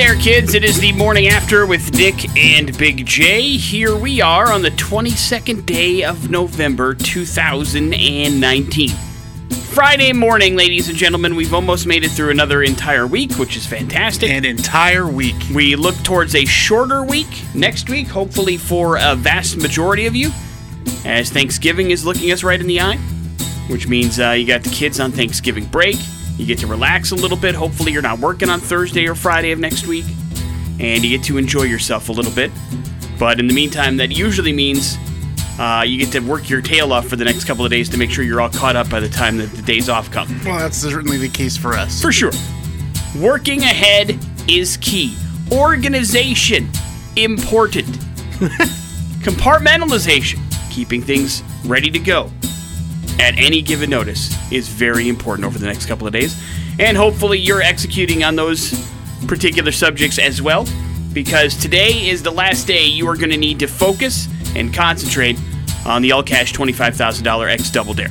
there, kids. It is the morning after with Dick and Big J. Here we are on the 22nd day of November 2019. Friday morning, ladies and gentlemen. We've almost made it through another entire week, which is fantastic. An entire week. We look towards a shorter week next week, hopefully for a vast majority of you, as Thanksgiving is looking us right in the eye, which means uh, you got the kids on Thanksgiving break. You get to relax a little bit. Hopefully, you're not working on Thursday or Friday of next week, and you get to enjoy yourself a little bit. But in the meantime, that usually means uh, you get to work your tail off for the next couple of days to make sure you're all caught up by the time that the days off come. Well, that's certainly the case for us. For sure. Working ahead is key. Organization, important. Compartmentalization, keeping things ready to go at any given notice, is very important over the next couple of days. And hopefully, you're executing on those particular subjects as well, because today is the last day you are going to need to focus and concentrate on the all cash $25,000 X Double Dare.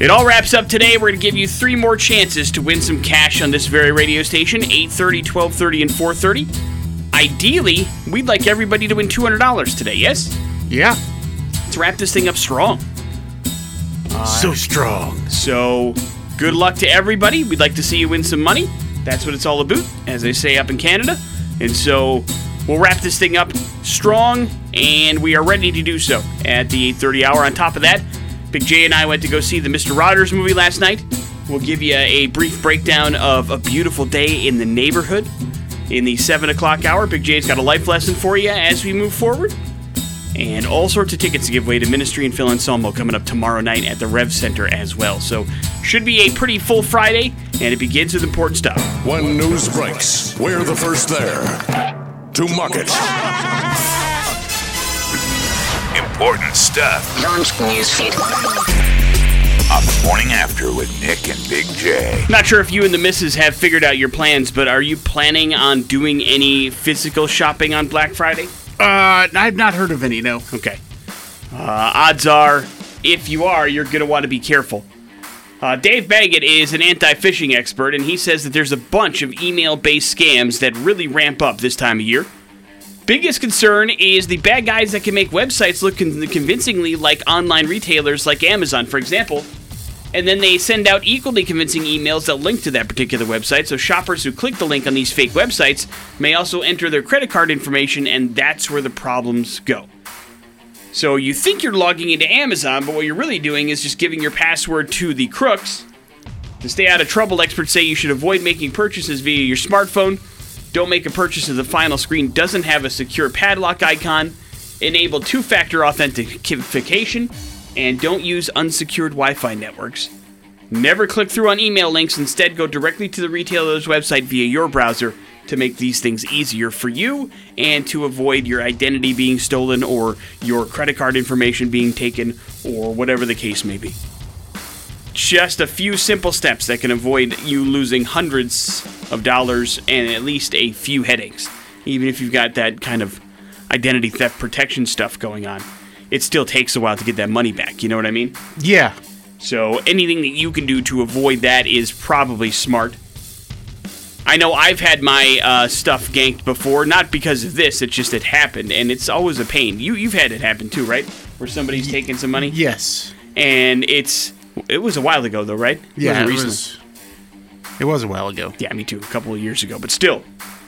It all wraps up today. We're going to give you three more chances to win some cash on this very radio station 8:30, 12:30 and 4:30. Ideally, we'd like everybody to win $200 today, yes? Yeah. Let's wrap this thing up strong. So strong. So, good luck to everybody. We'd like to see you win some money. That's what it's all about, as they say up in Canada. And so, we'll wrap this thing up strong, and we are ready to do so at the 8:30 hour. On top of that, Big J and I went to go see the Mr. Rogers movie last night. We'll give you a brief breakdown of a beautiful day in the neighborhood in the 7 o'clock hour. Big J's got a life lesson for you as we move forward. And all sorts of tickets to give away to Ministry and Phil Anselmo coming up tomorrow night at the Rev Center as well. So, should be a pretty full Friday, and it begins with important stuff. When news breaks, we're the first there to muck it. Important stuff Launch newsfeed. on the morning after with Nick and Big J. Not sure if you and the missus have figured out your plans, but are you planning on doing any physical shopping on Black Friday? Uh, I've not heard of any, no. Okay. Uh, odds are, if you are, you're to want to be careful. Uh, Dave Baggett is an anti phishing expert, and he says that there's a bunch of email based scams that really ramp up this time of year. Biggest concern is the bad guys that can make websites look con- convincingly like online retailers like Amazon, for example. And then they send out equally convincing emails that link to that particular website. So shoppers who click the link on these fake websites may also enter their credit card information, and that's where the problems go. So you think you're logging into Amazon, but what you're really doing is just giving your password to the crooks. To stay out of trouble, experts say you should avoid making purchases via your smartphone. Don't make a purchase if the final screen doesn't have a secure padlock icon. Enable two factor authentication. And don't use unsecured Wi Fi networks. Never click through on email links. Instead, go directly to the retailer's website via your browser to make these things easier for you and to avoid your identity being stolen or your credit card information being taken or whatever the case may be. Just a few simple steps that can avoid you losing hundreds of dollars and at least a few headaches. Even if you've got that kind of identity theft protection stuff going on, it still takes a while to get that money back. You know what I mean? Yeah. So anything that you can do to avoid that is probably smart. I know I've had my uh, stuff ganked before, not because of this. It's just it happened, and it's always a pain. You you've had it happen too, right? Where somebody's taking some money, Yes. and it's it was a while ago though, right? Yeah, it was. It was a while ago. Yeah, me too. A couple of years ago, but still,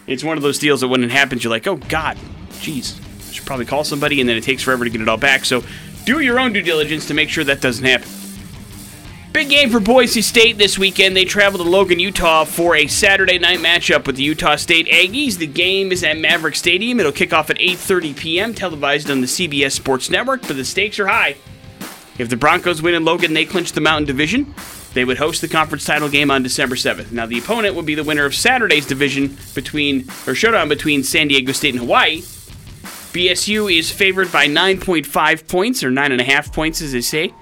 it's one of those deals that when it happens, you're like, oh God, jeez, should probably call somebody, and then it takes forever to get it all back. So, do your own due diligence to make sure that doesn't happen. Big game for Boise State this weekend. They travel to Logan, Utah for a Saturday night matchup with the Utah State Aggies. The game is at Maverick Stadium. It'll kick off at 8:30 p.m. televised on the CBS Sports Network, but the stakes are high. If the Broncos win in Logan, they clinch the Mountain Division. They would host the conference title game on December 7th. Now, the opponent would be the winner of Saturday's division between or showdown between San Diego State and Hawaii. BSU is favored by 9.5 points or 9.5 points, as they say.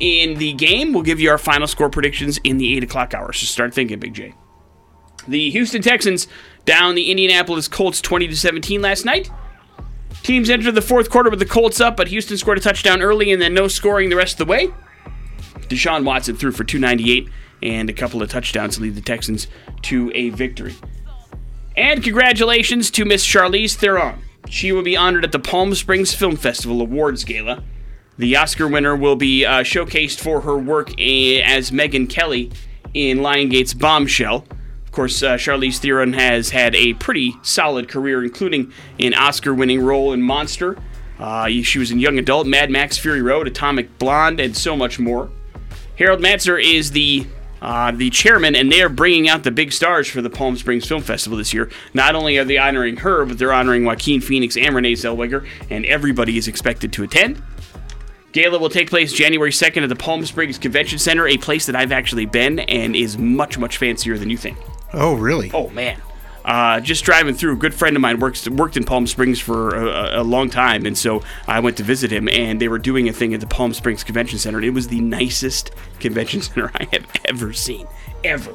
In the game, we'll give you our final score predictions in the 8 o'clock hour. So start thinking, Big J. The Houston Texans down the Indianapolis Colts 20 to 17 last night. Teams entered the fourth quarter with the Colts up, but Houston scored a touchdown early and then no scoring the rest of the way. Deshaun Watson threw for 298 and a couple of touchdowns to lead the Texans to a victory. And congratulations to Miss Charlize Theron. She will be honored at the Palm Springs Film Festival Awards Gala. The Oscar winner will be uh, showcased for her work a- as Megyn Kelly in Lionsgate's Bombshell. Of course, uh, Charlize Theron has had a pretty solid career, including an Oscar winning role in Monster. Uh, she was in Young Adult, Mad Max Fury Road, Atomic Blonde, and so much more. Harold Matzner is the uh, the chairman, and they are bringing out the big stars for the Palm Springs Film Festival this year. Not only are they honoring her, but they're honoring Joaquin Phoenix and Renee Zellweger, and everybody is expected to attend. Gala will take place January 2nd at the Palm Springs Convention Center, a place that I've actually been and is much, much fancier than you think. Oh, really? Oh, man. Uh, just driving through, a good friend of mine works worked in Palm Springs for a, a, long time, and so I went to visit him. And they were doing a thing at the Palm Springs Convention Center, and it was the nicest convention center I have ever seen, ever.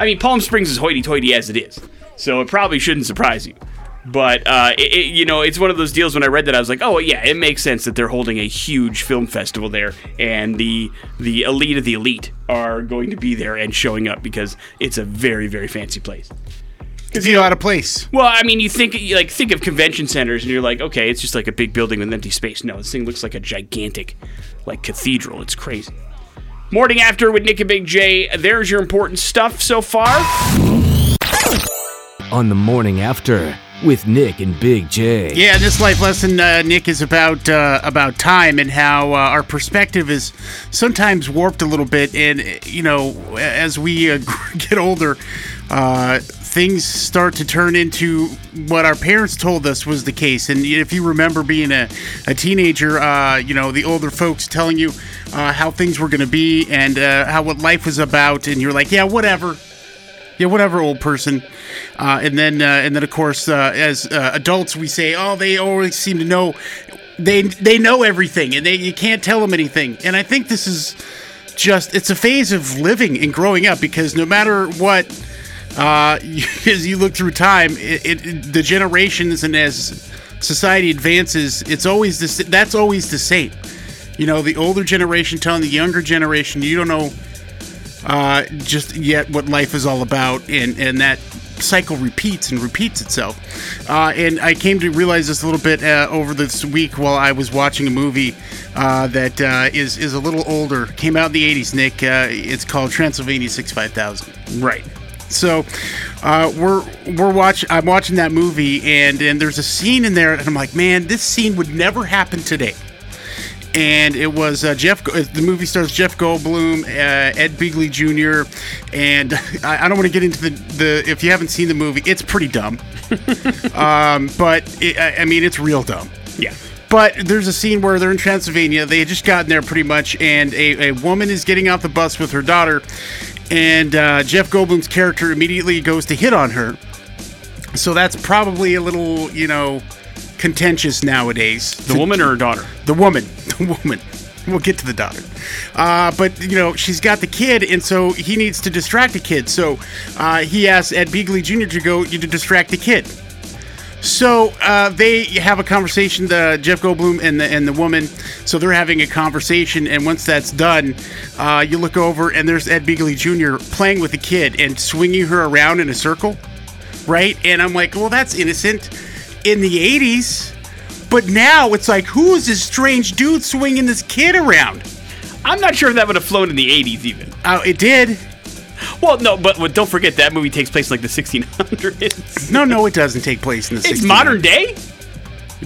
I mean, Palm Springs is hoity-toity as it is, so it probably shouldn't surprise you. But uh, it, it, you know, it's one of those deals. When I read that, I was like, "Oh yeah, it makes sense that they're holding a huge film festival there, and the the elite of the elite are going to be there and showing up because it's a very very fancy place." Because you know, out of place. Well, I mean, you think you like think of convention centers, and you're like, okay, it's just like a big building with empty space. No, this thing looks like a gigantic, like cathedral. It's crazy. Morning after with Nick and Big J. There's your important stuff so far. On the morning after with Nick and Big J. Yeah, this life lesson, uh, Nick, is about uh, about time and how uh, our perspective is sometimes warped a little bit. And you know, as we uh, get older, uh, things start to turn into what our parents told us was the case. And if you remember being a, a teenager, uh, you know, the older folks telling you uh, how things were going to be and uh, how what life was about, and you're like, yeah, whatever. Yeah, whatever, old person. Uh, and then, uh, and then, of course, uh, as adults, we say, "Oh, they always seem to know. They they know everything, and they you can't tell them anything." And I think this is just it's a phase of living and growing up because no matter what uh, as you look through time, it, it, the generations and as society advances, it's always this. That's always the same. You know, the older generation telling the younger generation, you don't know uh, just yet what life is all about, and and that cycle repeats and repeats itself. Uh, and I came to realize this a little bit uh, over this week while I was watching a movie uh, that uh, is is a little older. Came out in the '80s. Nick, uh, it's called Transylvania Six Five Thousand. Right. So uh, we're we're watch I'm watching that movie and and there's a scene in there and I'm like, man, this scene would never happen today. And it was uh, Jeff. Uh, the movie stars Jeff Goldblum, uh, Ed Begley Jr., and I, I don't want to get into the, the. If you haven't seen the movie, it's pretty dumb. um, but it, I, I mean, it's real dumb. Yeah. But there's a scene where they're in Transylvania. They had just gotten there pretty much, and a, a woman is getting off the bus with her daughter, and uh, Jeff Goldblum's character immediately goes to hit on her. So that's probably a little, you know, contentious nowadays. The woman or her daughter? The woman. The woman. We'll get to the daughter. Uh, but, you know, she's got the kid, and so he needs to distract the kid. So uh, he asks Ed Begley Jr. to go to distract the kid. So uh, they have a conversation, the Jeff Goldblum and the and the woman. So they're having a conversation, and once that's done, uh, you look over and there's Ed Begley Jr. playing with the kid and swinging her around in a circle, right? And I'm like, well, that's innocent in the '80s, but now it's like, who is this strange dude swinging this kid around? I'm not sure if that would have flown in the '80s even. Oh, it did. Well, no, but, but don't forget that movie takes place like the 1600s. No, no, it doesn't take place in the. It's 1600s. modern day.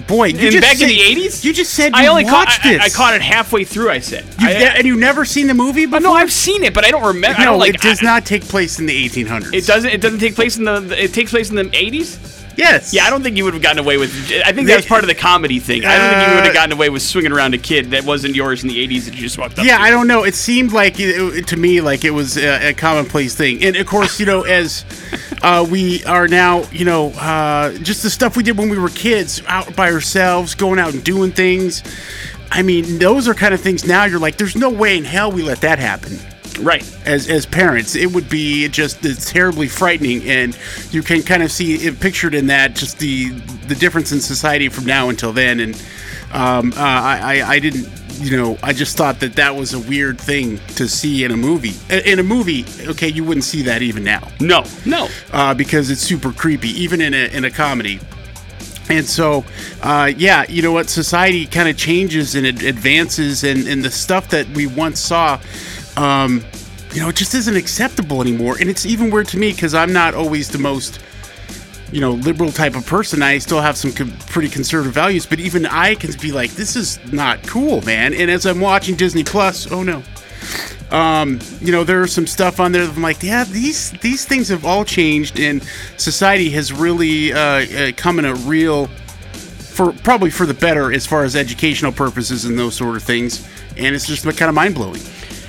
Boy, you And just back in the 80s? You just said you I only caught. watched I, this. I caught it halfway through. I said. You've I, and you've never seen the movie before? No, I've seen it, but I don't remember. I no, don't, like, it does I- not take place in the 1800s. It doesn't. It doesn't take place in the. It takes place in the 80s. Yes. Yeah, I don't think you would have gotten away with. I think that was part of the comedy thing. I don't think you would have Uh, gotten away with swinging around a kid that wasn't yours in the 80s that you just walked up. Yeah, to. I don't know. It seemed like it, it- to me like it was a, a commonplace thing, and of course, you know, as uh, we are now, you know, uh, just the stuff we did when we were kids, out by ourselves, going out and doing things. I mean, those are kind of things now. You're like, there's no way in hell we let that happen. Right. as as parents it would be just it's terribly frightening and you can kind of see it pictured in that just the the difference in society from now until then and um, uh, I, I I didn't you know, I just thought that that was a weird thing to see in a movie. In a movie, okay, you wouldn't see that even now No, no. uh, because it's super creepy, even in a in a comedy. And so, uh, yeah, you know what? Society kind of changes and it advances, and, and the stuff that we once saw, um, you know, it just isn't acceptable anymore. And it's even weird to me because I'm not always the most, you know, liberal type of person. I still have some co- pretty conservative values, but even I can be like, this is not cool, man. And as I'm watching Disney Plus, oh no, um, you know, there's some stuff on there that I'm like, yeah, these these things have all changed, and society has really uh, uh, come in a real, for probably for the better as far as educational purposes and those sort of things, and it's just kind of mind blowing.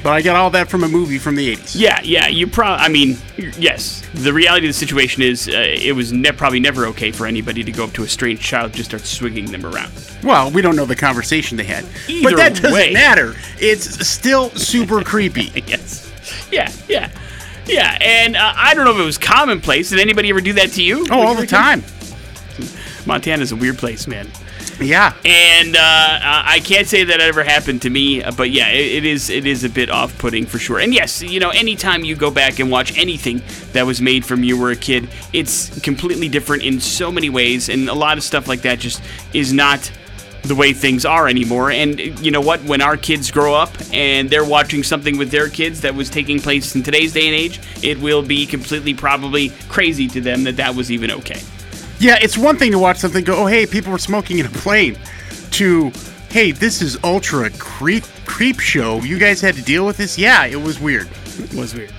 But I got all that from a movie from the 80s. Yeah, yeah. You probably. I mean, yes. The reality of the situation is, uh, it was ne- probably never okay for anybody to go up to a strange child and just start swinging them around. Well, we don't know the conversation they had, Either but that doesn't way. matter. It's still super creepy. Yes. Yeah, yeah, yeah. And uh, I don't know if it was commonplace. Did anybody ever do that to you? Oh, all the time. Montana's a weird place, man. Yeah. And uh, I can't say that ever happened to me, uh, but yeah, it, it is it is a bit off-putting for sure. And yes, you know, anytime you go back and watch anything that was made from you were a kid, it's completely different in so many ways, and a lot of stuff like that just is not the way things are anymore. And you know what? When our kids grow up and they're watching something with their kids that was taking place in today's day and age, it will be completely probably crazy to them that that was even okay. Yeah, it's one thing to watch something go, oh hey, people were smoking in a plane, to hey, this is ultra creep creep show. You guys had to deal with this? Yeah, it was weird. It was weird.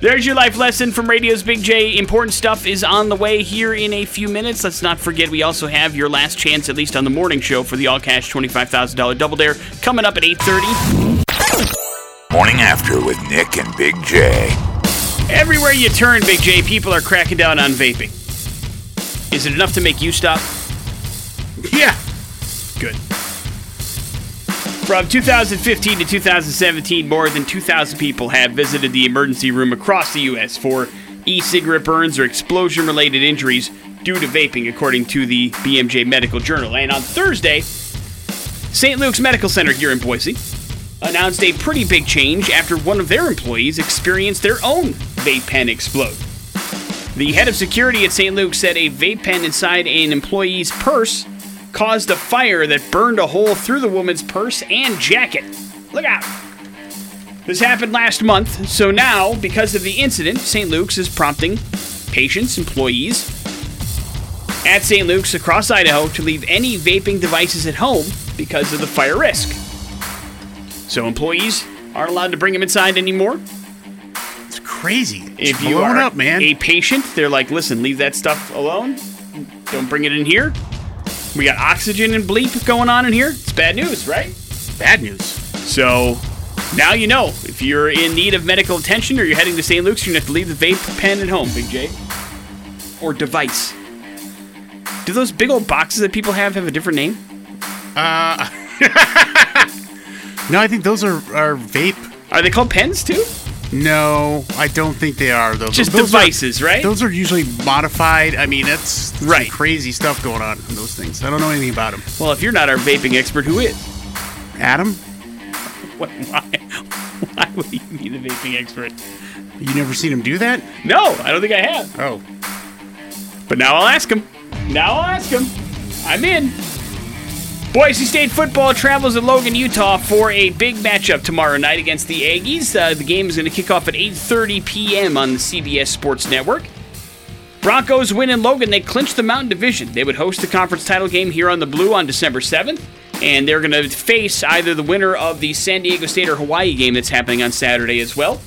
There's your life lesson from Radio's Big J. Important stuff is on the way here in a few minutes. Let's not forget we also have your last chance, at least on the morning show, for the all cash $25,000 double dare coming up at 8:30. Morning After with Nick and Big J. Everywhere you turn, Big J, people are cracking down on vaping. Is it enough to make you stop? Yeah. Good. From 2015 to 2017, more than 2,000 people have visited the emergency room across the U.S. for e cigarette burns or explosion related injuries due to vaping, according to the BMJ Medical Journal. And on Thursday, St. Luke's Medical Center here in Boise announced a pretty big change after one of their employees experienced their own vape pen explode. The head of security at St. Luke said a vape pen inside an employee's purse caused a fire that burned a hole through the woman's purse and jacket. Look out! This happened last month, so now, because of the incident, St. Luke's is prompting patients, employees at St. Luke's across Idaho to leave any vaping devices at home because of the fire risk. So employees aren't allowed to bring them inside anymore. Crazy. If you are up, man. a patient, they're like, listen, leave that stuff alone. Don't bring it in here. We got oxygen and bleep going on in here. It's bad news, right? Bad news. So now you know. If you're in need of medical attention or you're heading to St. Luke's, you're gonna have to leave the vape pen at home, Big J. Or device. Do those big old boxes that people have have a different name? Uh. no, I think those are, are vape. Are they called pens too? No, I don't think they are though. Just Those are- devices, right? Those are usually modified. I mean, that's some Right. crazy stuff going on in those things. I don't know anything about them. Well, if you're not our vaping expert, who is? Adam, What, why? Why would you be the vaping expert? you never seen him do that? No, I don't think I have. Oh, But now I'll ask him. Now I'll ask him. I'm in. Boise State football travels to Logan, Utah for a big matchup tomorrow night against the Aggies. Uh, the game is going to kick off at 8:30 p.m. on the CBS Sports Network. Broncos win in Logan. They clinch the Mountain Division. They would host the conference title game here on the Blue on December 7th. And they're going to face either the winner of the San Diego State or Hawaii game that's happening on Saturday as well.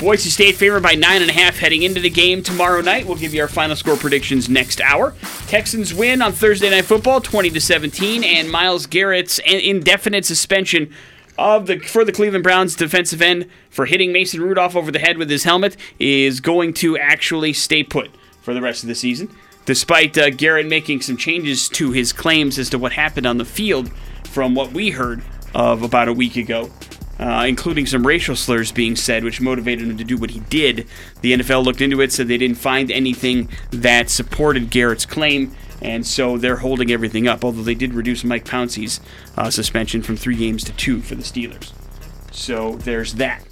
Boise State favored by nine and a half heading into the game tomorrow night. We'll give you our final score predictions next hour. Texans win on Thursday Night Football, 20 to 17, and Myles Garrett's indefinite suspension of the for the Cleveland Browns defensive end for hitting Mason Rudolph over the head with his helmet is going to actually stay put for the rest of the season. Despite uh, Garrett making some changes to his claims as to what happened on the field from what we heard of about a week ago uh, including some racial slurs being said, which motivated him to do what he did. The NFL looked into it, said they didn't find anything that supported Garrett's claim, And so they're holding everything up, although they did reduce Mike Pouncey's uh, suspension from three games to two for the Steelers. So there's that.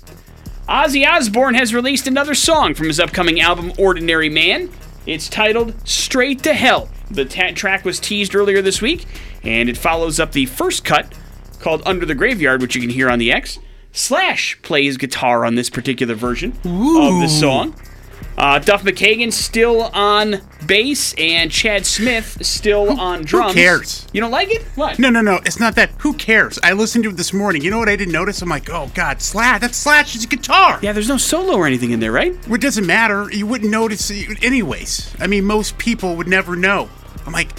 Ozzy Osbourne has released another song from his upcoming album Ordinary Man. It's titled Straight to Hell. The ta- track was teased earlier this week, and it follows up the first cut called Under the Graveyard, which you can hear on the X. Slash plays guitar on this particular version of the song. Uh, Duff McKagan still on bass, and Chad Smith still on drums. Who cares? You don't like it? What? No, no, no. It's not that. Who cares? I listened to it this morning. You know what I didn't notice? I'm like, oh God, Slash. That's Slash's guitar. Yeah, there's no solo or anything in there, right? It doesn't matter. You wouldn't notice anyways. I mean, most people would never know. I'm like,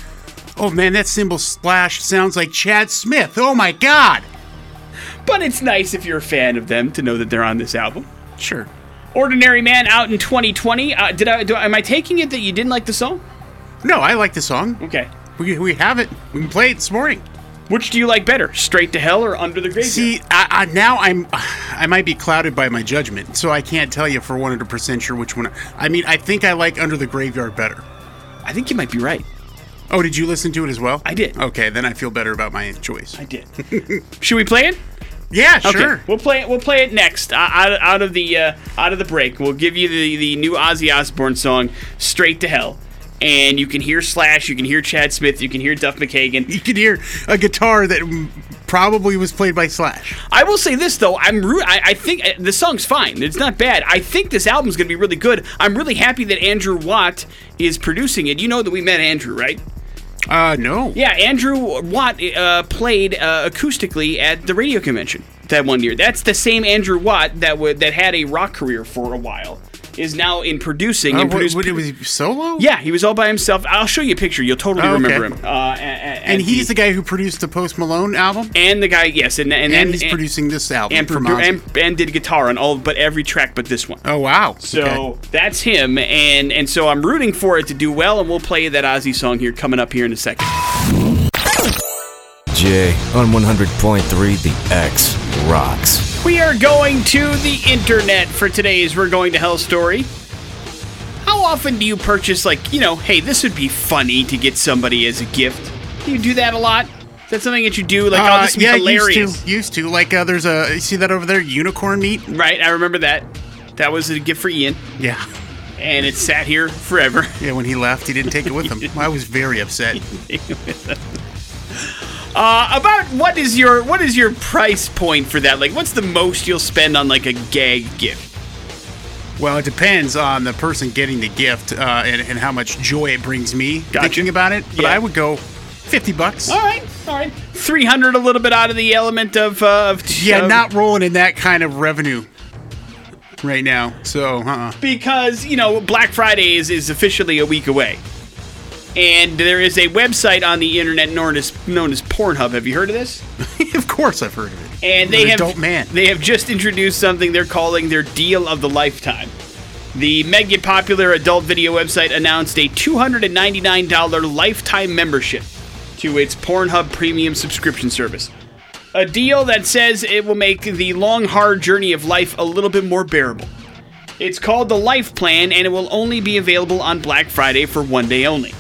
oh man, that cymbal splash sounds like Chad Smith. Oh my God. But it's nice if you're a fan of them to know that they're on this album. Sure. Ordinary Man out in 2020. Uh, did I? Do, am I taking it that you didn't like the song? No, I like the song. Okay. We, we have it. We can play it this morning. Which do you like better, Straight to Hell or Under the Graveyard? See, I, I, now I'm, I might be clouded by my judgment, so I can't tell you for 100% sure which one. I mean, I think I like Under the Graveyard better. I think you might be right. Oh, did you listen to it as well? I did. Okay, then I feel better about my choice. I did. Should we play it? Yeah, Okay, sure. we'll play it. We'll play it next. Uh, out, out of the uh, out of the break, we'll give you the the new Ozzy Osbourne song, "Straight to Hell," and you can hear Slash, you can hear Chad Smith, you can hear Duff McKagan. You can hear a guitar that probably was played by Slash. I will say this though, I'm ru- I, I think uh, the song's fine. It's not bad. I think this album's gonna be really good. I'm really happy that Andrew Watt is producing it. You know that we met Andrew, right? Uh, no. Yeah, Andrew Watt uh, played uh, acoustically at the radio convention that one year. That's the same Andrew Watt that would that had a rock career for a while. Is now in producing Uh, and what, produced. what, was he solo? yeah, he was all by himself. I'll show you a picture. You'll totally Oh, okay. remember him. Uh, a- a- And at he's the guy who produced the Post Malone album, and the guy. Yes, and and, and and he's producing this album and, from produ- Ozzy. and and did guitar on all but every track but this one. Oh wow! So Okay. that's him, and and so I'm rooting for it to do well, and we'll play that Ozzy song here coming up here in a second. Jay on 100.3 The X rocks. We are going to the internet for today's We're Going to Hell story. How often do you purchase, like, you know, hey, this would be funny to get somebody as a gift? Do you do that a lot? Is that something that you do? Like, oh, Uh, this would be yeah, hilarious. used to, used to. Like, uh, there's a you see that over there, unicorn meat. Right, I remember that. That was a gift for Ian, Yeah, and it sat here forever. yeah. When he left, he didn't take it with him. I was very upset. Uh, about what is your what is your price point for that? Like, what's the most you'll spend on like a gag gift? Well, it depends on the person getting the gift uh, and, and how much joy it brings me Gotcha. thinking about it. But Yeah. I would go fifty bucks. All right, all right. Three hundred, a little bit out of the element of uh, of Yeah, not rolling in that kind of revenue right now. So, uh-uh. because you know Black Friday is, is officially a week away, and there is a website on the internet known as known as Pornhub. Have you heard of this? of course I've heard of it. And they have man. they have just introduced something they're calling their deal of the lifetime. The mega popular adult video website announced a $299 lifetime membership to its Pornhub premium subscription service. A deal that says it will make the long, hard journey of life a little bit more bearable. It's called the Life Plan, and it will only be available on Black Friday for one day only.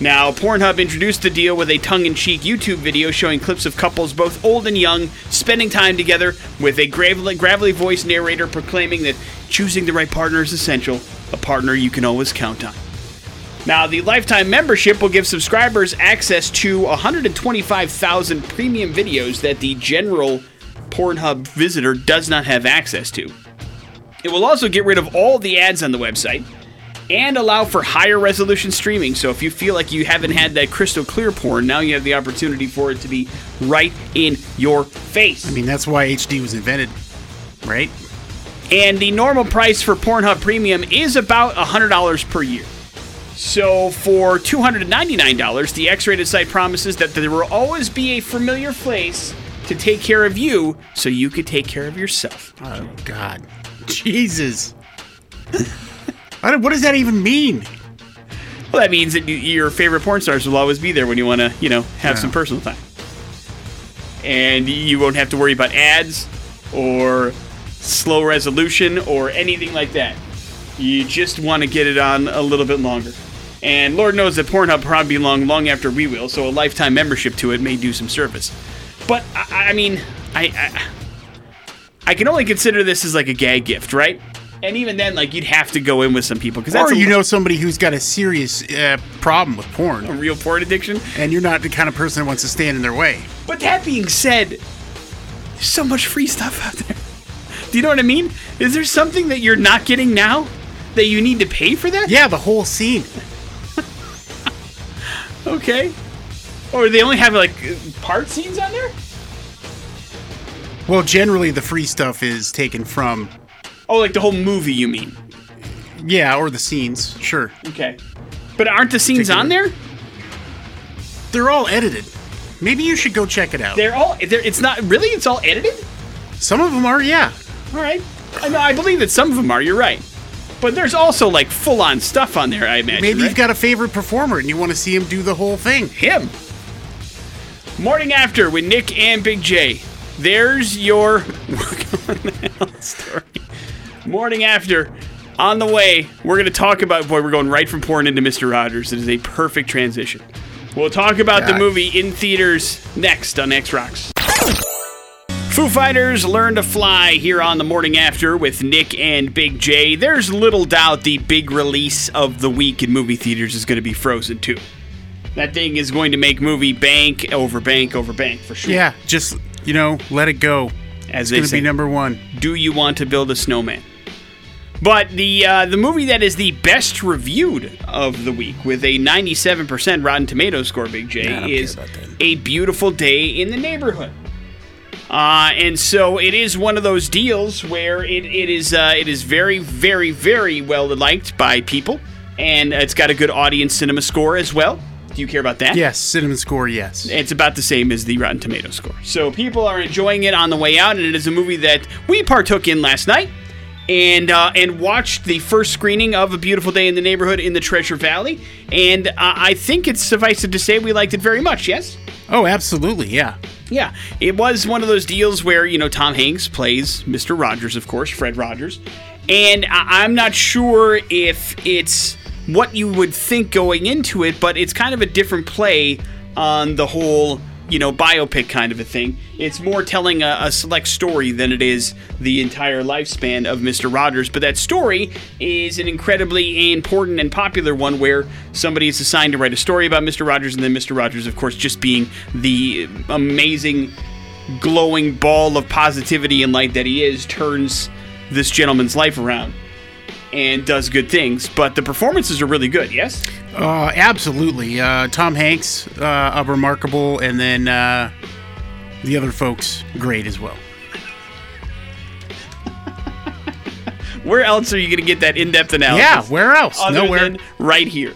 Now, Pornhub introduced the deal with a tongue in cheek YouTube video showing clips of couples, both old and young, spending time together with a gravelly, gravelly voiced narrator proclaiming that choosing the right partner is essential, a partner you can always count on. Now, the lifetime membership will give subscribers access to 125,000 premium videos that the general Pornhub visitor does not have access to. It will also get rid of all the ads on the website and allow for higher resolution streaming. So if you feel like you haven't had that crystal clear porn, now you have the opportunity for it to be right in your face. I mean, that's why HD was invented, right? And the normal price for Pornhub Premium is about $100 per year. So for $299, the X rated site promises that there will always be a familiar face to take care of you so you could take care of yourself. Oh God, Jesus! I don't- what does that even mean? Well, that means that y- your favorite porn stars will always be there when you want to, you know, have Yeah. some personal time. And you won't have to worry about ads or slow resolution or anything like that. You just want to get it on a little bit longer. And Lord knows that Pornhub probably be long, long after we will, so a lifetime membership to it may do some service. But I, I mean, I, I I can only consider this as like a gag gift, right? And even then, like you'd have to go in with some people because that's Or you know somebody who's got a serious uh, problem with porn, a real porn addiction. and you're not the kind of person that wants to stand in their way. But that being said, there's so much free stuff out there. Do you know what I mean? Is there something that you're not getting now that you need to pay for that? Yeah, the whole scene. Okay. Or they only have like part scenes on there? Well, generally the free stuff is taken from Oh, like the whole movie, you mean? yeah, or the scenes. Sure, Okay. But aren't the scenes on there? they're all edited. Maybe you should go check it out. They're all. They're, it's not really. It's all edited. Some of them are, yeah. All right. I know. I believe that some of them are. You're right. But there's also like full-on stuff on there. I imagine. Maybe right? you've got a favorite performer and you want to see him do the whole thing. him. Morning after with Nick and Big J. There's your what the hell story. Morning after. On the way, we're going to talk about. Boy, we're going right from porn into Mr. Rogers. It is a perfect transition. We'll talk about the movie in theaters next on X Rocks. Foo Fighters Learn to Fly here on the morning after with Nick and Big J. There's little doubt the big release of the week in movie theaters is going to be Frozen 2. That thing is going to make movie bank over bank over bank for sure. Yeah, just you know, let it go. as It's they gonna say. be number one. Do you want to build a snowman? But the uh, the movie that is the best reviewed of the week with a 97% Rotten Tomatoes score, Big J, don't is care about that. A Beautiful Day in the Neighborhood. Uh, and so it is one of those deals where it, it is uh, it is very very very well liked by people, and it's got a good audience cinema score as well. Do you care about that? Yes, cinema score. Yes. It's about the same as the Rotten Tomato score. So people are enjoying it on the way out, and it is a movie that we partook in last night and uh, and watched the first screening of A Beautiful Day in the Neighborhood in the Treasure Valley. And uh, I think it's suffice it to say we liked it very much. Yes. Oh, absolutely. Yeah. Yeah, it was one of those deals where you know Tom Hanks plays Mr. Rogers, of course, Fred Rogers, and I- I'm not sure if it's what you would think going into it, but it's kind of a different play on the whole you know biopic kind of a thing. It's more telling a, a select story than it is the entire lifespan of Mr. Rogers. But that story is an incredibly important and popular one where somebody is assigned to write a story about Mr. Rogers, and then Mr. Rogers, of course, just being the amazing, glowing ball of positivity and light that he is, turns this gentleman's life around and does good things. But the performances are really good, yes? Uh, absolutely. Uh, Tom Hanks, uh, remarkable, and then uh, the other folks, great as well. Where else are you going to get that in depth analysis? Yeah, where else? Other Nowhere. than right here.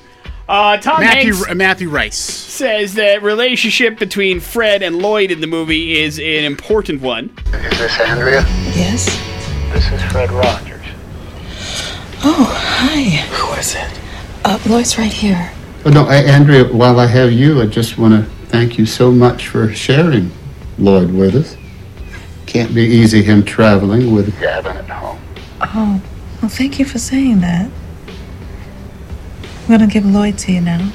Uh, Tom Matthew Hanks Matthew Rhys. says that relationship between Fred and Lloyd in the movie is an important one. Is this Andrea? Yes? This is Fred Rogers. Oh, hi. Who is it? Uh, Lloyd's right here. Oh, no, I, Andrea, while I have you, I just want to thank you so much for sharing Lloyd with us. Can't be easy him traveling with Gavin at home. Oh, well, thank you for saying that. I'm gonna give Lloyd to you now.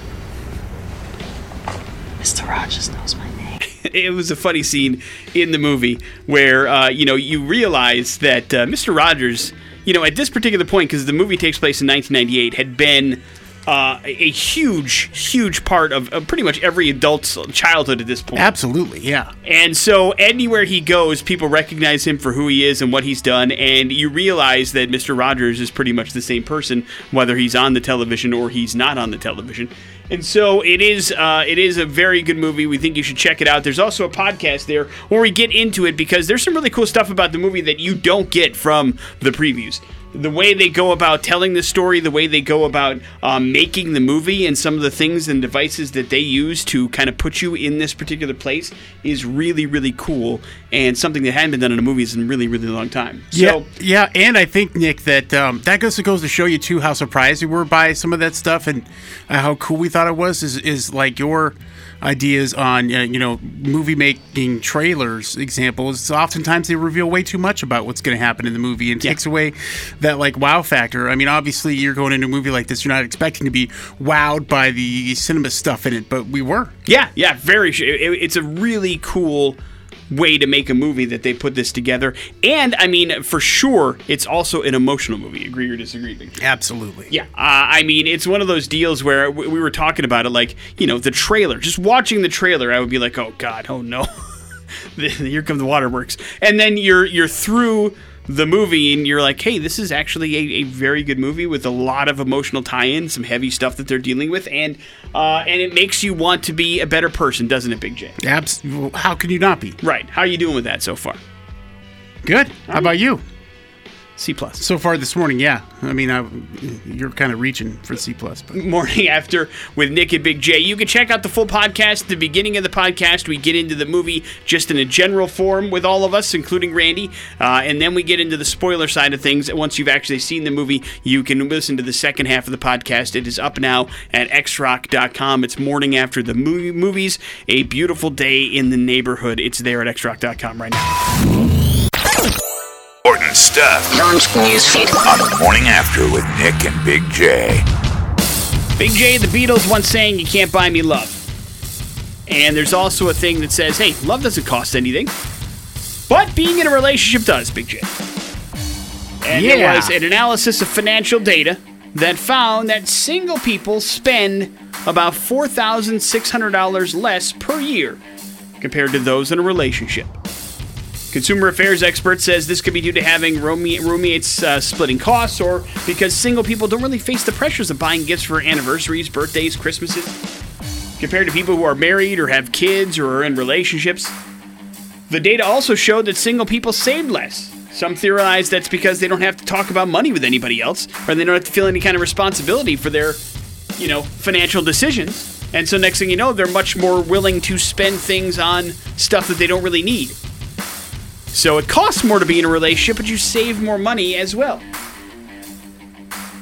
Mr. Rogers knows my name. it was a funny scene in the movie where uh, you know you realize that uh, Mr. Rogers, you know, at this particular point, because the movie takes place in 1998, had been uh, a huge, huge part of, of pretty much every adult's childhood at this point. Absolutely, yeah. And so anywhere he goes, people recognize him for who he is and what he's done, and you realize that Mr. Rogers is pretty much the same person, whether he's on the television or he's not on the television. And so it is. Uh, it is a very good movie. We think you should check it out. There's also a podcast there where we get into it because there's some really cool stuff about the movie that you don't get from the previews the way they go about telling the story, the way they go about um, making the movie, and some of the things and devices that they use to kind of put you in this particular place is really, really cool and something that hadn't been done in a movie in a really, really long time. Yeah, So, yeah, and I think Nick that um, that goes to goes to show you too how surprised we were by some of that stuff and uh, how cool we thought thought it was is is like your ideas on uh, you know movie making trailers examples. Oftentimes they reveal way too much about what's going to happen in the movie and takes away that like wow factor. I mean obviously you're going into a movie like this you're not expecting to be wowed by the cinema stuff in it but we were. Yeah, yeah, very. It, it's a really cool way to make a movie that they put this together, and I mean, for sure, it's also an emotional movie. Agree or disagree? Absolutely Yeah, uh, I mean, it's one of those deals where w- we were talking about it, like you know, the trailer. Just watching the trailer, I would be like, "Oh God, oh no, here come the waterworks." And then you're you're through the movie, and you're like, "Hey, this is actually a, a very good movie with a lot of emotional tie-in, some heavy stuff that they're dealing with, and uh, and it makes you want to be a better person, doesn't it, Big J?" Abs- how can you not be Right? How are you doing with that so far? good how about you C plus. so far this morning yeah i mean I, you're kind of reaching for c plus but morning after with Nick and Big J. You can check out the full podcast. The beginning of the podcast, we get into the movie just in a general form with all of us, including Randy, uh, and then we get into the spoiler side of things. Once you've actually seen the movie, you can listen to the second half of the podcast. It is up now at xrock.com. It's morning after the movie movies. A beautiful day in the neighborhood. It's there at xrock.com right now. Important stuff Launch newsfeed. on the morning after with Nick and Big J. Big J, the Beatles once saying, You can't buy me love. And there's also a thing that says, Hey, love doesn't cost anything. But being in a relationship does, Big J. And there Yeah. was an analysis of financial data that found that single people spend about $4,600 less per year compared to those in a relationship. Consumer affairs expert says this could be due to having roommates uh, splitting costs or because single people don't really face the pressures of buying gifts for anniversaries, birthdays, Christmases, compared to people who are married or have kids or are in relationships. The data also showed that single people save less. Some theorize that's because they don't have to talk about money with anybody else, or they don't have to feel any kind of responsibility for their, you know, financial decisions. And so next thing you know, they're much more willing to spend things on stuff that they don't really need. So it costs more to be in a relationship, but you save more money as well.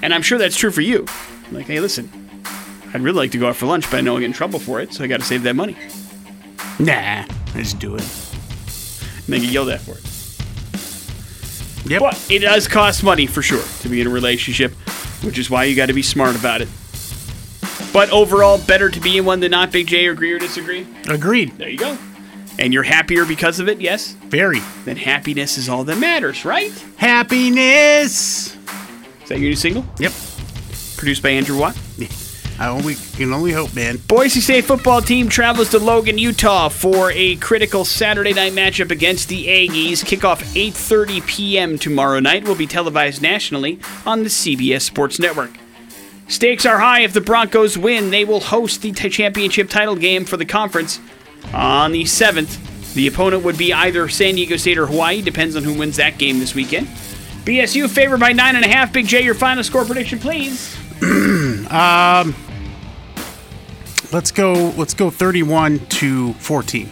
And I'm sure that's true for you. Like, hey, listen, I'd really like to go out for lunch, but I know I'll get in trouble for it, so I got to save that money. nah I just do it And then get yelled at for it. yep But it does cost money for sure to be in a relationship, which is why you got to be smart about it. But overall, better to be in one than not. Big J, agree or disagree? agreed There you go. And you're happier because of it, yes? very Then happiness is all that matters, right? happiness Is that your new single? yep Produced by Andrew Watt. i only can only hope man Boise State football team travels to Logan, Utah for a critical Saturday night matchup against the Aggies. Kickoff 8:30 p.m. tomorrow night will be televised nationally on the CBS Sports Network. Stakes are high if the Broncos win. They will host the t- championship title game for the conference on the 7th. The opponent would be either San Diego State or Hawaii, depends on who wins that game this weekend. BSU favored by 9.5. Big J, your final score prediction, please. um, let's go let's go 31 to 14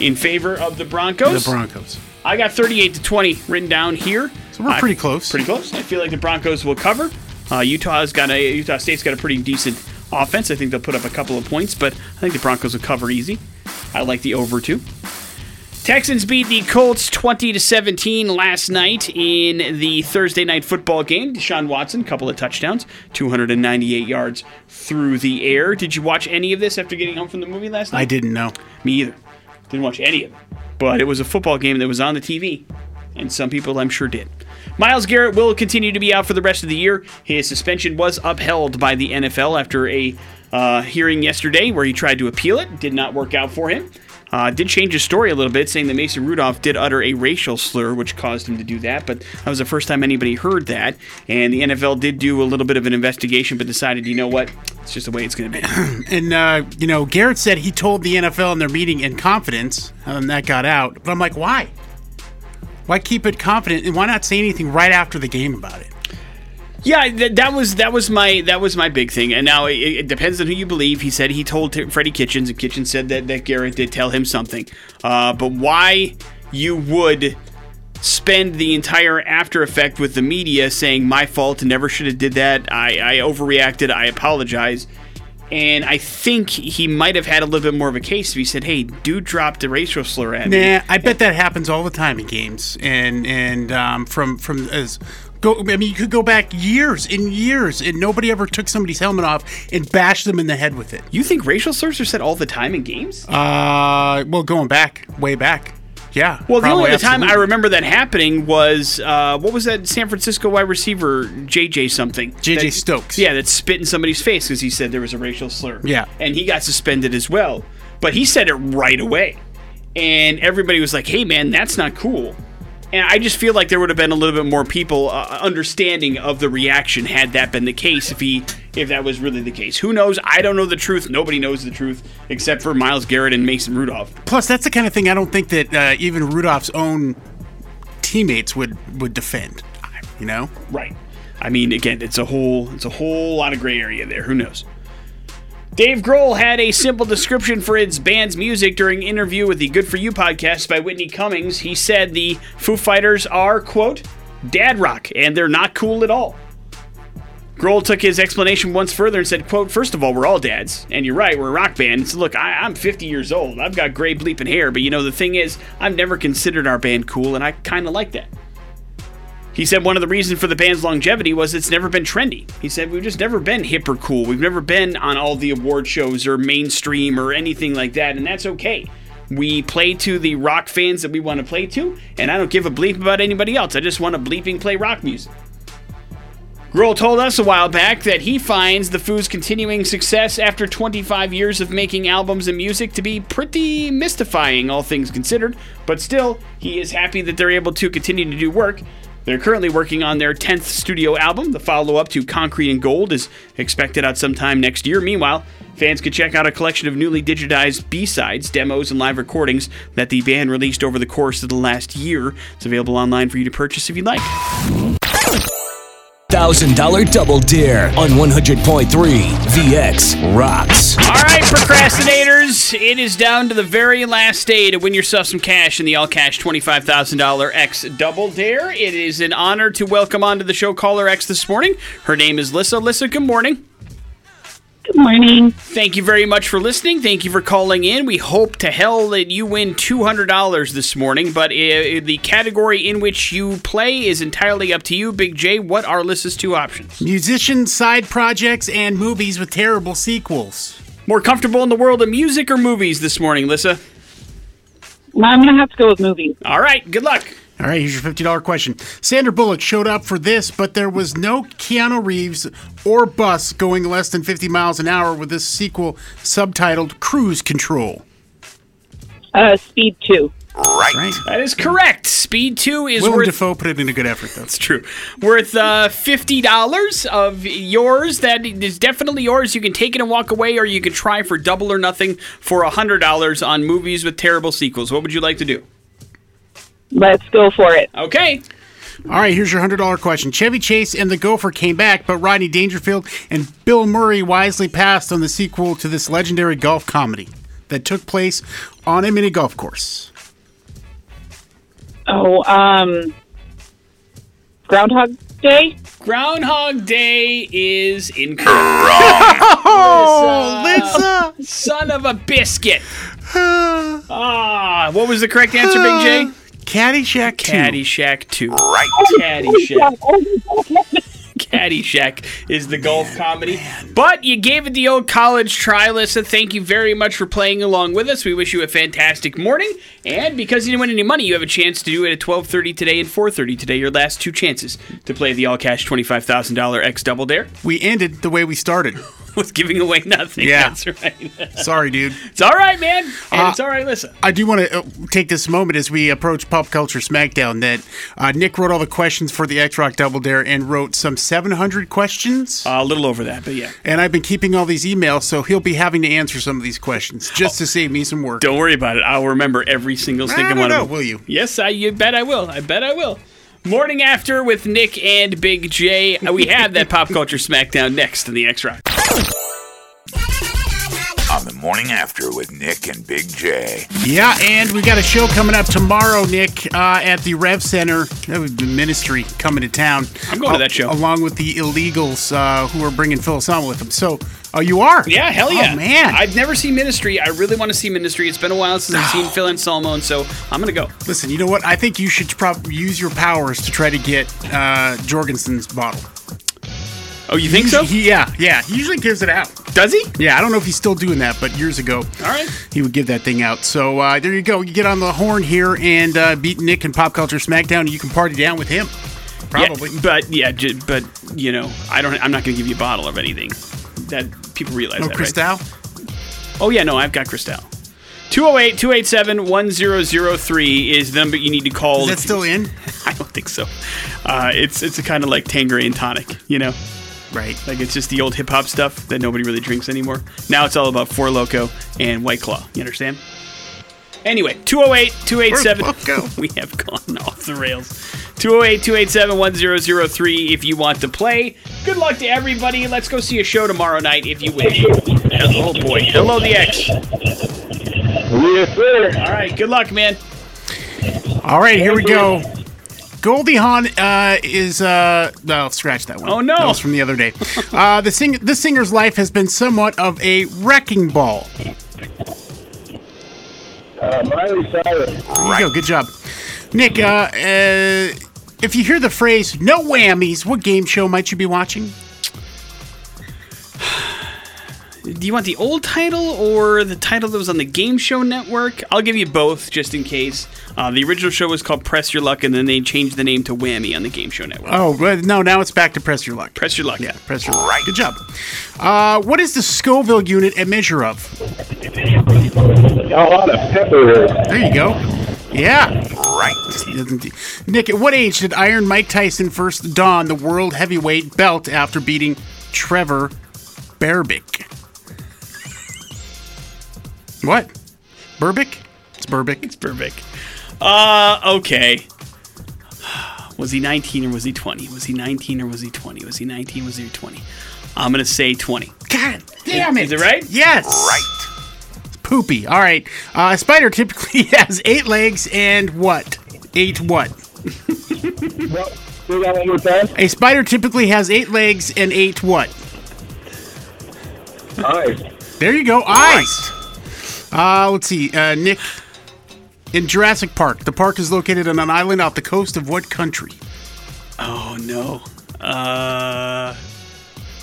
In favor of the Broncos. the broncos I got 38 to 20 written down here. so we're I- pretty close Pretty close. I feel like the Broncos will cover. Uh, Utah's got a Utah State's got a pretty decent offense. I think they'll put up a couple of points, but I think the Broncos will cover easy. I like the over too. Texans beat the Colts 20 to 17 last night in the Thursday night football game. Deshaun Watson, couple of touchdowns, 298 yards through the air. Did you watch any of this after getting home from the movie last night? i didn't know Me either. Didn't watch any of it. But it was a football game that was on the TV, and some people I'm sure did. Myles Garrett will continue to be out for the rest of the year. His suspension was upheld by the NFL after a uh, hearing yesterday where he tried to appeal it. Did not work out for him. Uh, did change his story a little bit, saying that Mason Rudolph did utter a racial slur, which caused him to do that. But that was the first time anybody heard that. And the NFL did do a little bit of an investigation, but decided, you know what? It's just the way it's going to be. And uh, you know, Garrett said he told the NFL in their meeting in confidence, and that got out. But I'm like, why? Why keep it confident, and why not say anything right after the game about it? Yeah, th- that was that was my that was my big thing. And now it, it depends on who you believe. He said he told t- Freddie Kitchens, and Kitchens said that, that Garrett did tell him something. Uh, but why you would spend the entire after effect with the media saying my fault, never should have did that. I, I overreacted. I apologize. And I think he might have had a little bit more of a case if he said, "Hey, dude dropped a racial slur at me." Nah, I bet that happens all the time in games, and and um, from from as go. I mean, you could go back years and years, and nobody ever took somebody's helmet off and bashed them in the head with it. You think racial slurs are said all the time in games? Uh, well, going back, way back, yeah. Well, the only other time I remember that happening was uh, what was that San Francisco wide receiver JJ something? J.J. That- Stokes. Yeah, that spit in somebody's face because he said there was a racial slur. Yeah. and he got suspended as well. But he said it right away, and everybody was like, "Hey, man, that's not cool." And I just feel like there would have been a little bit more people uh, understanding of the reaction had that been the case. If he, if that was really the case, who knows? I don't know the truth. Nobody knows the truth except for Myles Garrett and Mason Rudolph. Plus, that's the kind of thing I don't think that uh, even Rudolph's own teammates would would defend. You know, Right. I mean, again, it's a whole it's a whole lot of gray area there. Who knows? Dave Grohl had a simple description for his band's music during an interview with the Good For You podcast by Whitney Cummings. He said the Foo Fighters are, quote, dad rock, and they're not cool at all. Grohl took his explanation once further and said, quote, First of all, we're all dads. And you're right, we're a rock band. So look, I, I'm 50 years old. I've got gray bleeping hair, but you know, the thing is, I've never considered our band cool, and I kind of like that. He said one of the reasons for the band's longevity was it's never been trendy. He said we've just never been hip or cool. We've never been on all the award shows or mainstream or anything like that, and that's okay. We play to the rock fans that we want to play to, and I don't give a bleep about anybody else. I just want to bleeping play rock music. Grohl told us a while back that he finds the Foo's continuing success after 25 years of making albums and music to be pretty mystifying, all things considered, but still, he is happy that they're able to continue to do work. They're currently working on their 10th studio album. The follow up to Concrete and Gold is expected out sometime next year. Meanwhile, fans could check out a collection of newly digitized B sides, demos, and live recordings that the band released over the course of the last year. It's available online for you to purchase if you'd like. $1,000 double dare on 100.3 VX Rocks. All right, procrastinators, it is down to the very last day to win yourself some cash in the all cash $25,000 X Double Dare. It is an honor to welcome onto the show caller X this morning. Her name is Lissa. Lissa, good morning. Good morning. Thank you very much for listening. Thank you for calling in. We hope to hell that you win $200 this morning, but uh, the category in which you play is entirely up to you. Big J, what are Lissa's two options? musicians, side projects, and movies with terrible sequels. More comfortable in the world of music or movies this morning, Lissa? Well, I'm going to have to go with movies. All right, good luck. All right, here's your fifty dollar question. Sandra Bullock showed up for this, but there was no Keanu Reeves or bus going less than fifty miles an hour with this sequel subtitled "Cruise Control." Uh, Speed 2. Right. Right. That is correct. Speed 2 is Willem worth Dafoe put it in a good effort, though. It's true. Worth uh, fifty dollars of yours. That is definitely yours. You can take it and walk away, or you can try for double or nothing for hundred dollars on movies with terrible sequels. What would you like to do? Let's go for it. Okay. All right, here's your hundred dollar question. Chevy Chase and the Gopher came back, but Rodney Dangerfield and Bill Murray wisely passed on the sequel to this legendary golf comedy that took place on a mini golf course. Oh, um, Groundhog Day? Groundhog Day is incorrect. Oh, Lisa! Son of a biscuit. Ah, what was the correct answer, Big J? Caddyshack 2. Caddyshack 2. Right. Caddyshack. Caddyshack is the golf comedy. But you gave it the old college try, Lissa. Thank you very much for playing along with us. We wish you a fantastic morning. And because you didn't win any money, you have a chance to do it at 12.30 today and 4.30 today. Your last two chances to play the all-cash $25,000 X Double Dare We ended the way we started. with giving away nothing. Yeah. That's right. Sorry, dude. it's all right, man. And Uh, it's all right, listen. I do want to uh, take this moment as we approach Pop Culture Smackdown that uh, Nick wrote all the questions for the X Rock Double Dare and wrote some 700 questions. a little over that, but yeah. and I've been keeping all these emails, so he'll be having to answer some of these questions just to save me some work. Don't worry about it. I'll remember every single don't one know, of them. will you? Yes, I. You bet I will. I bet I will. Morning after with Nick and Big J. We have that pop culture smackdown next in the X Rock. On the morning after with Nick and Big J. Yeah, and we got a show coming up tomorrow, Nick, uh, at the Rev Center. That would be Ministry coming to town. I'm going to that show. along with the illegals uh, who are bringing Phil Anselmo with them. So, oh, you are? Yeah, hell yeah. Oh man, I've never seen Ministry. I really want to see Ministry. It's been a while since I've seen Phil Anselmo, and so I'm going to go. listen. You know what? I think you should probably use your powers to try to get uh, Jourgensen's bottle. Oh, you think so? He, yeah, yeah. He usually gives it out. Does he? Yeah, I don't know if he's still doing that, but years ago, All right. he would give that thing out. So uh, there you go. You get on the horn here and uh, beat Nick in Pop Culture Smackdown, and you can party down with him. Probably. Yeah, but yeah, j- but you know, I don't. I'm not going to give you a bottle of anything. That people realize No that, Cristal? right? Oh yeah, no, I've got Cristal. 208-287-1003 is the number you need to call. Is that still in? I don't think so. Uh, it's it's a kind of like Tanqueray and tonic, you know. Right. Like it's just the old hip hop stuff that nobody really drinks anymore. Now it's all about Four Loko and White Claw. You understand? Anyway, 208 287. Four Loko. We have gone off the rails. 208 287 1003 if you want to play. Good luck to everybody. Let's go see a show tomorrow night if you wish. Oh boy. Hello, the X. Yes, sir. All right. Good luck, man. All right, here we go. Goldie Hawn uh, is uh no scratch that one. Oh, no. that was from the other day. uh, the sing the singer's life has been somewhat of a wrecking ball. Uh, Miley Cyrus. There you go. Good job, Nick. Uh, uh, if you hear the phrase "no whammies," what game show might you be watching? Do you want the old title or the title that was on the Game Show Network? I'll give you both just in case. Uh, the original show was called Press Your Luck, and then they changed the name to Whammy on the Game Show Network. Oh but no, now it's back to press your luck. Press Your Luck. Yeah, press your luck. Good job. Uh, what is the Scoville unit a measure of? A lot of pepper. There you go. Yeah. Right. Nick, at what age did Iron Mike Tyson first don the world heavyweight belt after beating Trevor Berbick? What? Burbick? It's Burbick. It's Burbick. Uh, okay. Was he 19 or was he 20? Was he 19 or was he 20? Was he 19? Was he 20? I'm going to say 20. God damn it. Is it right? Yes. Right. Poopy. All right. Uh, a spider typically has eight legs and what? Eight what? What? Say that one more time. A spider typically has eight legs and eight what? Eyes. There you go. Eyes. Uh, let's see. Uh, Nick, in Jurassic Park, the park is located on an island off the coast of what country? Oh, no. Uh,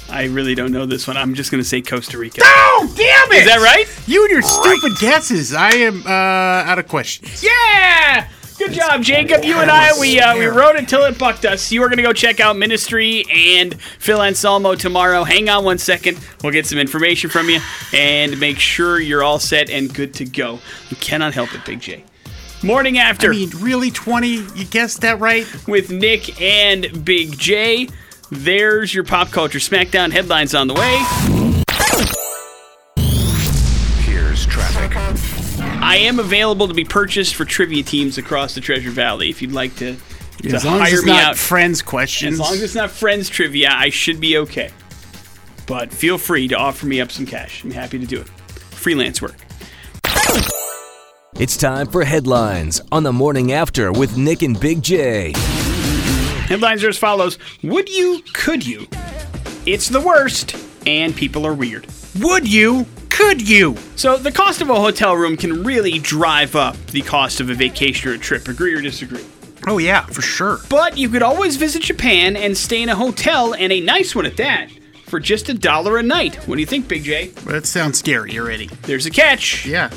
I really don't know this one. I'm just going to say Costa Rica. Oh, damn it! Is that right? You and your stupid guesses. I am uh, out of questions. Yeah! Good job, Jacob. You and I, we uh, we rode until it bucked us. You are going to go check out Ministry and Phil Anselmo tomorrow. Hang on one second. We'll get some information from you and make sure you're all set and good to go. You cannot help it, Big J. Morning after I mean, really, 20? You guessed that right? with Nick and Big J. There's your pop culture smackdown headlines on the way. I am available to be purchased for trivia teams across the Treasure Valley. If you'd like to, to As long as hire it's me not out. friends questions. As long as it's not friends trivia, I should be okay. But feel free to offer me up some cash. I'm happy to do it. Freelance work. It's time for headlines on the morning after with Nick and Big J. Headlines are as follows Would you, could you? It's the worst, and people are weird. Would you? Could you? So, the cost of a hotel room can really drive up the cost of a vacation or a trip. Agree or disagree? Oh, yeah, for sure. But you could always visit Japan and stay in a hotel, and a nice one at that, for just a dollar a night. What do you think, Big J? That sounds scary already. There's a catch. Yeah.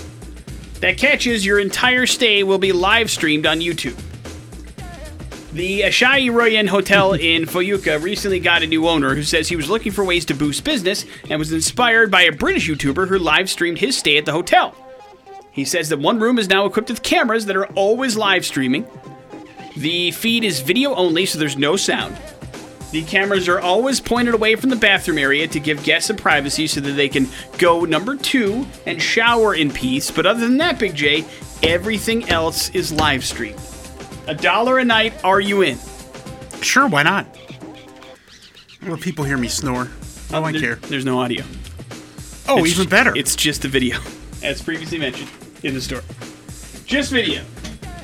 That catch is your entire stay will be live streamed on YouTube. The Asahi Ryokan Hotel in Fukuoka recently got a new owner who says he was looking for ways to boost business and was inspired by a British YouTuber who live streamed his stay at the hotel. He says that one room is now equipped with cameras that are always live streaming. The feed is video only, so there's no sound. The cameras are always pointed away from the bathroom area to give guests some privacy so that they can go number two and shower in peace. But other than that, Big J, everything else is live streamed. A dollar a night, are you in? Sure, why not? Well, people hear me snore. Oh, I don't care. There's no audio. Oh, It's- even better. It's just the video, as previously mentioned in the store. Just video.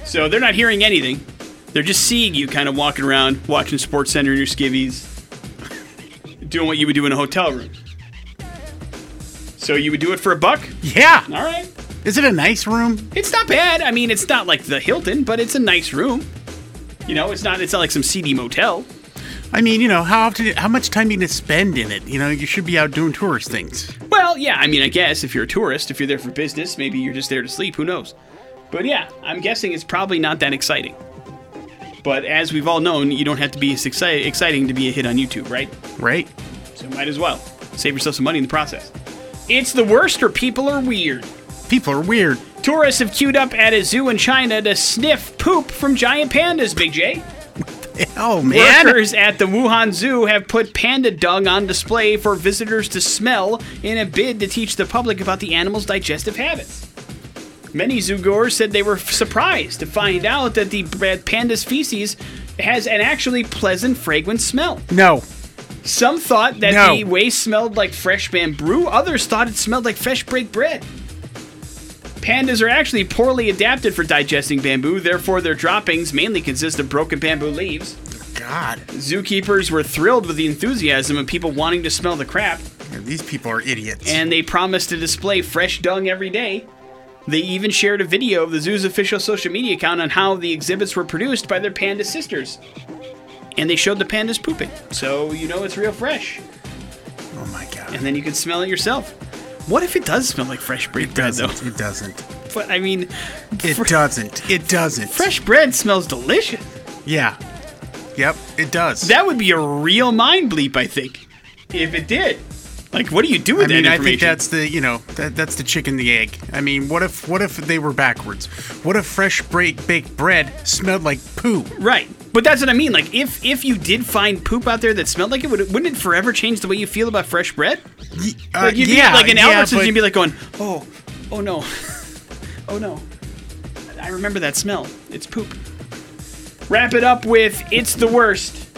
So they're not hearing anything. They're just seeing you kind of walking around, watching Sports Center in your skivvies, doing what you would do in a hotel room. So you would do it for a buck? Yeah. All right. Is it a nice room? It's not bad. I mean, it's not like the Hilton, but it's a nice room. You know, it's not. It's not like some seedy motel. I mean, you know, how often, how much time are you gonna spend in it? You know, you should be out doing tourist things. Well, yeah. I mean, I guess if you're a tourist, if you're there for business, maybe you're just there to sleep. Who knows? But yeah, I'm guessing it's probably not that exciting. But as we've all known, you don't have to be as exci- exciting to be a hit on YouTube, right? Right. So might as well save yourself some money in the process. It's the worst, or people are weird. People are weird. Tourists have queued up at a zoo in China to sniff poop from giant pandas, Big J. Oh man. Workers at the Wuhan Zoo have put panda dung on display for visitors to smell in a bid to teach the public about the animal's digestive habits. Many zoogoers said they were surprised to find out that the panda's feces has an actually pleasant, fragrant smell. No. Some thought that No. the waste smelled like fresh bamboo, others thought it smelled like fresh baked bread. Pandas are actually poorly adapted for digesting bamboo, therefore, their droppings mainly consist of broken bamboo leaves. God. Zookeepers were thrilled with the enthusiasm of people wanting to smell the crap, These people are idiots. and they promised to display fresh dung every day. They even shared a video of the zoo's official social media account on how the exhibits were produced by their panda sisters. And they showed the pandas pooping, so you know it's real fresh. oh my god. And then you can smell it yourself. What if it does smell like fresh bread, it bread though? It doesn't. But I mean, It fr- doesn't. It doesn't. fresh bread smells delicious. Yeah. Yep. It does. That would be a real mind bleep, I think, if it did. Like, what do you do with I mean, I think that's the you know that, that's the chicken the egg. I mean, what if what if they were backwards? What if fresh break, baked bread smelled like poo? right. But that's what I mean. Like, if if you did find poop out there that smelled like it, would it, wouldn't it forever change the way you feel about fresh bread? Uh, Like, you'd yeah, be like in yeah, Albertsons, but- you'd be like going, oh, oh no, oh no, I remember that smell. It's poop. Wrap it up with it's the worst.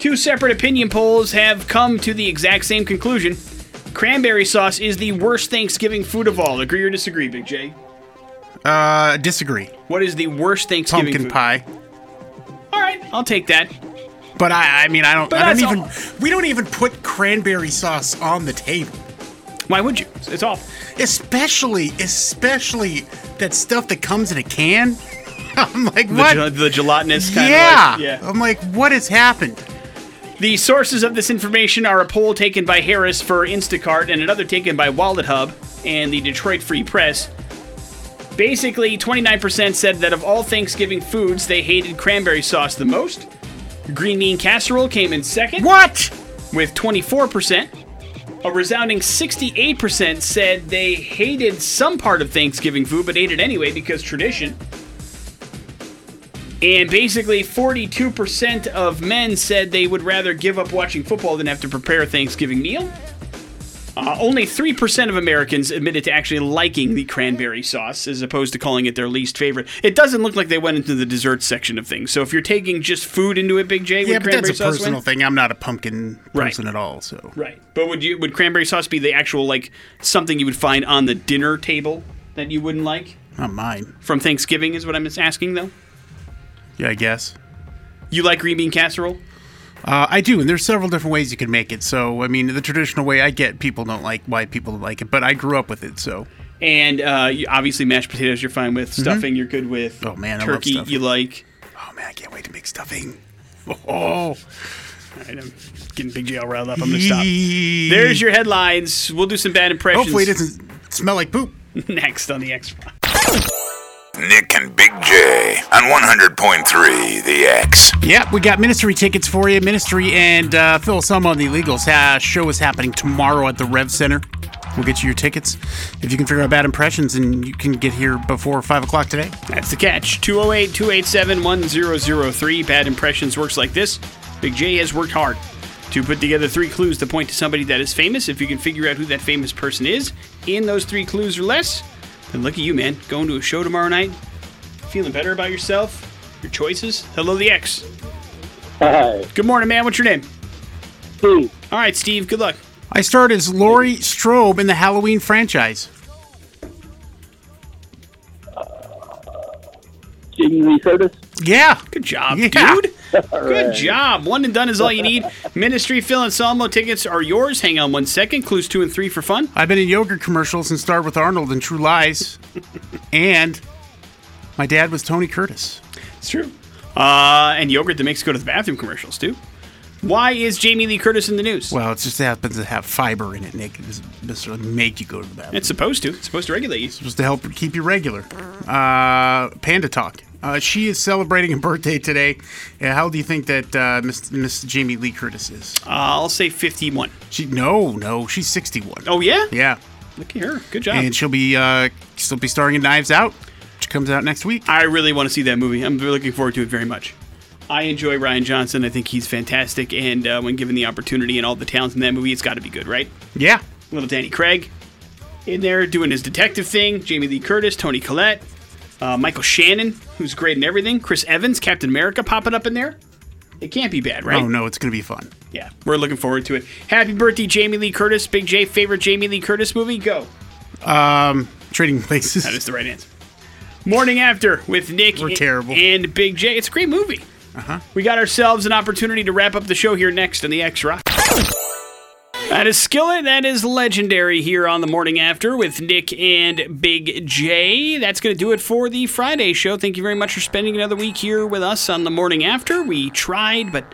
Two separate opinion polls have come to the exact same conclusion. Cranberry sauce is the worst Thanksgiving food of all. Agree or disagree, Big J? uh, disagree. What is the worst Thanksgiving Pumpkin food? pie. I'll take that. But I, I mean, I don't. But I don't even. We don't even put cranberry sauce on the table. Why would you? It's awful. Especially, especially that stuff that comes in a can. I'm like, The, what? gel- the gelatinous kind yeah. of like, yeah. I'm like, what has happened? The sources of this information are a poll taken by Harris for Instacart and another taken by Wallet Hub and the Detroit Free Press. Basically, 29% said that of all Thanksgiving foods, they hated cranberry sauce the most. Green bean casserole came in second What? with 24%. A resounding 68% said they hated some part of Thanksgiving food but ate it anyway because tradition. And basically, 42% of men said they would rather give up watching football than have to prepare a Thanksgiving meal. Uh, only 3% of Americans admitted to actually liking the cranberry sauce as opposed to calling it their least favorite. It doesn't look like they went into the dessert section of things. So if you're taking just food into it, Big J, Yeah, but cranberry that's a sauce personal win? thing. I'm not a pumpkin Right. person at all. So Right. But would you would cranberry sauce be the actual like something you would find on the dinner table that you wouldn't like not mine. from Thanksgiving? Is what I'm asking though. Yeah, I guess. You like green bean casserole? Uh, I do, and there's several different ways you can make it. So, I mean, the traditional way, I get people don't like why people don't like it, but I grew up with it. So, And uh, you, obviously mashed potatoes you're fine with. Stuffing you're good with. Mm-hmm. Oh, man, turkey you like. oh man, I can't wait to make stuffing. Oh, All right, I'm getting Big J all riled up. I'm gonna stop. There's your headlines. We'll do some bad impressions. Hopefully, it doesn't smell like poop. next on the X. Nick and Big J on 100.3 The X. Yep, we got ministry tickets for you. Ministry and uh, Phil Anselmo on the Illegals uh, show is happening tomorrow at the Rev Center. We'll get you your tickets if you can figure out bad impressions, and you can get here before five o'clock today. That's the catch. 208 287 1003. Bad Impressions works like this. Big J has worked hard to put together three clues to point to somebody that is famous. If you can figure out who that famous person is in those three clues or less, then look at you, man. Going to a show tomorrow night, feeling better about yourself, your choices. Hello, the X. Hi. Good morning, man. What's your name? Steve. All right, Steve. Good luck. I starred as Laurie Strode in the Halloween franchise. Jamie Lee Curtis. Yeah. Good job, Yeah. dude. Good job. One and done is all you need. Ministry Phil Anselmo tickets are yours. Hang on one second. Clues two and three for fun. I've been in yogurt commercials and starred with Arnold in True Lies. and my dad was Tony Curtis. It's true. Uh, and yogurt that makes you go to the bathroom commercials too. Why is Jamie Lee Curtis in the news? Well, it just happens to have fiber in it, Nick. It doesn't necessarily make you go to the bathroom. it's supposed to. It's supposed to regulate you. supposed to help keep you regular. Uh, Panda Talk. Uh, she is celebrating a birthday today. Uh, how do you think that uh, Miss, Miss Jamie Lee Curtis is? Uh, I'll say 51. She no, no, she's 61. Oh yeah. Yeah, Look at her. Good job. and she'll be uh, she'll be starring in Knives Out, which comes out next week. I really want to see that movie. I'm looking forward to it very much. I enjoy Rian Johnson. I think he's fantastic, and uh, when given the opportunity and all the talents in that movie, it's got to be good, right? Yeah, Little Danny Craig in there doing his detective thing. Jamie Lee Curtis, Toni Collette, uh, Michael Shannon, who's great in everything. Chris Evans, Captain America, popping up in there. It can't be bad, right? Oh no, it's gonna be fun. Yeah, we're looking forward to it. Happy birthday, Jamie Lee Curtis. Big J, favorite Jamie Lee Curtis movie? Go. Um, Trading Places. That is the right answer. Morning After with Nick We're and- terrible. and Big J. It's a great movie. Uh-huh. We got ourselves an opportunity to wrap up the show here next on the X Rock. That is Skillet. That is legendary here on the Morning After with Nick and Big J. That's going to do it for the Friday show. Thank you very much for spending another week here with us on the Morning After. We tried, but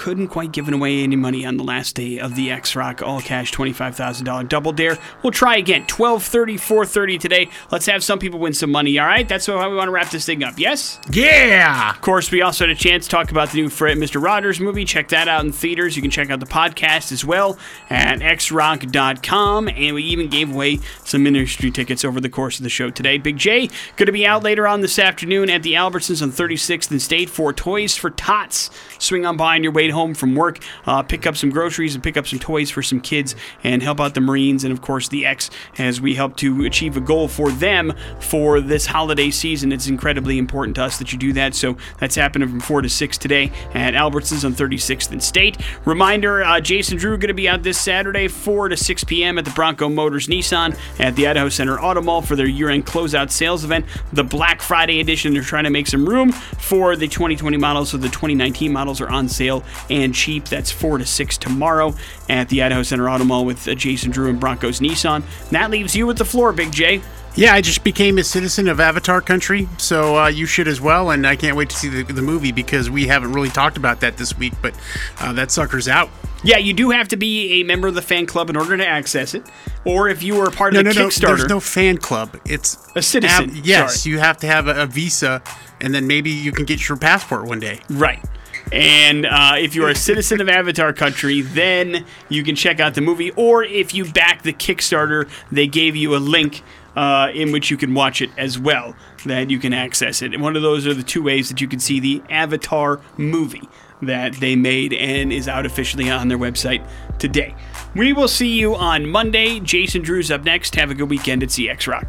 couldn't quite give away any money on the last day of the X Rock All Cash $25,000 Double Dare. We'll try again. 12:30, 4:30 today. Let's have some people win some money. All right, that's how we want to wrap this thing up. Yes. Yeah. Of course, we also had a chance to talk about the new Fred Mr. Rogers movie. Check that out in theaters. You can check out the podcast as well at xrock.com. And we even gave away some ministry tickets over the course of the show today. Big J going to be out later on this afternoon at the Albertsons on 36th and State for Toys for Tots. Swing on by on your way home from work, uh, pick up some groceries and pick up some toys for some kids and help out the Marines and, of course, the X as we help to achieve a goal for them for this holiday season. It's incredibly important to us that you do that. So that's happening from 4 to 6 today at Albertsons on 36th and State. Reminder uh, Jason Drew going to be out this Saturday, 4 to 6 p.m. at the Bronco Motors Nissan at the Idaho Center Auto Mall for their year end closeout sales event. The Black Friday edition, they're trying to make some room for the 2020 models, so the 2019 models are on sale and cheap. That's 4 to 6 tomorrow at the Idaho Center Auto Mall with uh, Jason Drew and Broncos Nissan. And that leaves you with the floor, Big J. Yeah, I just became a citizen of Avatar country, so uh, you should as well. And I can't wait to see the, the movie because we haven't really talked about that this week, but uh, that sucker's out. Yeah, you do have to be a member of the fan club in order to access it. Or if you were part No, of the no. Kickstarter. There's no fan club. It's A citizen, Av- yes, sorry. you have to have a, a visa, and then maybe you can get your passport one day. Right. And uh, if you're a citizen of Avatar Country, then you can check out the movie. Or if you back the Kickstarter, they gave you a link uh, in which you can watch it as well, that you can access it. And one of those are the two ways that you can see the Avatar movie that they made and is out officially on their website today. We will see you on Monday. Jason Drew's up next. Have a good weekend at CX Rock.